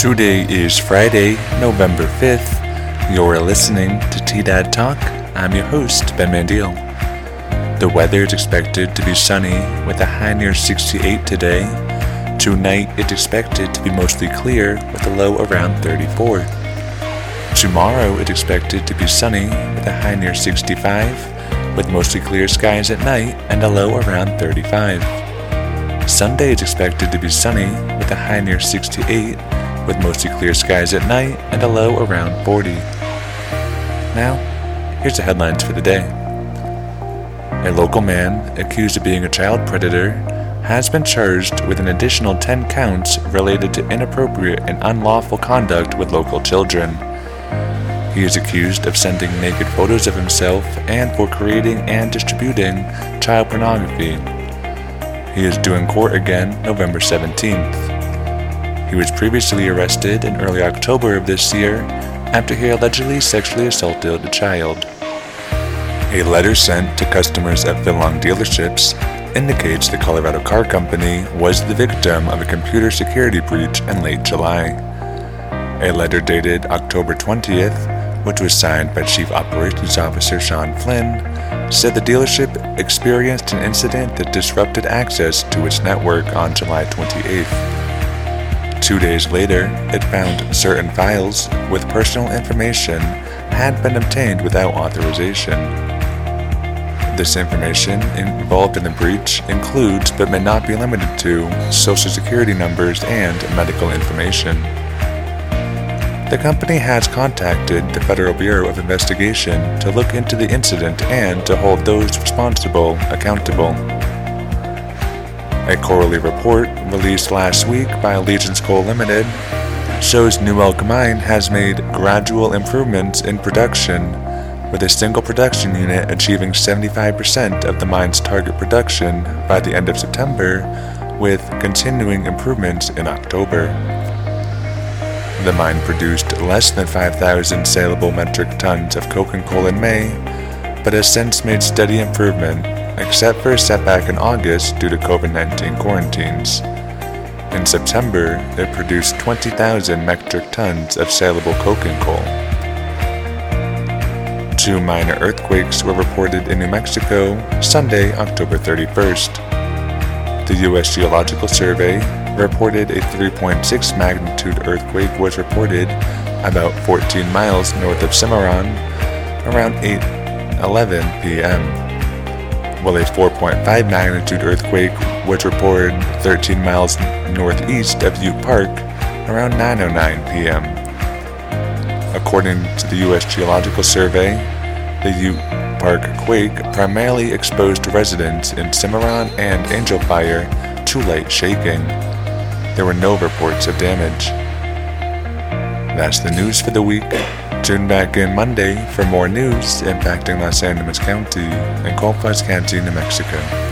Today is Friday, November 5th. You're listening to T Dad Talk. I'm your host, Ben Mandiel. The weather is expected to be sunny with a high near 68 today. Tonight, it's expected to be mostly clear with a low around 34. Tomorrow, it's expected to be sunny with a high near 65, with mostly clear skies at night and a low around 35. Sunday is expected to be sunny with a high near 68, with mostly clear skies at night and a low around 40. Now, here's the headlines for the day. A local man accused of being a child predator has been charged with an additional 10 counts related to inappropriate and unlawful conduct with local children. He is accused of sending naked photos of himself and for creating and distributing child pornography. He is due in court again November 17th. He was previously arrested in early October of this year after he allegedly sexually assaulted a child. A letter sent to customers at Phil Long dealerships indicates the Colorado Car Company was the victim of a computer security breach in late July. A letter dated October 20th, which was signed by Chief Operations Officer Sean Flynn, said the dealership experienced an incident that disrupted access to its network on July 28th. Two days later, it found certain files with personal information had been obtained without authorization. This information involved in the breach includes but may not be limited to social security numbers and medical information. The company has contacted the Federal Bureau of Investigation to look into the incident and to hold those responsible accountable. A quarterly report released last week by Allegiance Coal Limited shows New Elk Mine has made gradual improvements in production, with a single production unit achieving 75% of the mine's target production by the end of September, with continuing improvements in October. The mine produced less than 5,000 saleable metric tons of coking coal in May, but has since made steady improvement, except for a setback in August due to COVID 19 quarantines. In September, it produced 20,000 metric tons of saleable coking coal. Two minor earthquakes were reported in New Mexico Sunday, October 31st. The U.S. Geological Survey reported a 3.6 magnitude earthquake was reported about 14 miles north of Cimarron around 8:11 p.m. While a 4.5 magnitude earthquake was reported 13 miles northeast of Ute Park around 9:09 p.m. According to the U.S. Geological Survey, the Ute Park quake primarily exposed residents in Cimarron and Angel Fire to light shaking. There were no reports of damage. That's the news for the week. Tune back in Monday for more news impacting Los Animas County and Colfax County, New Mexico.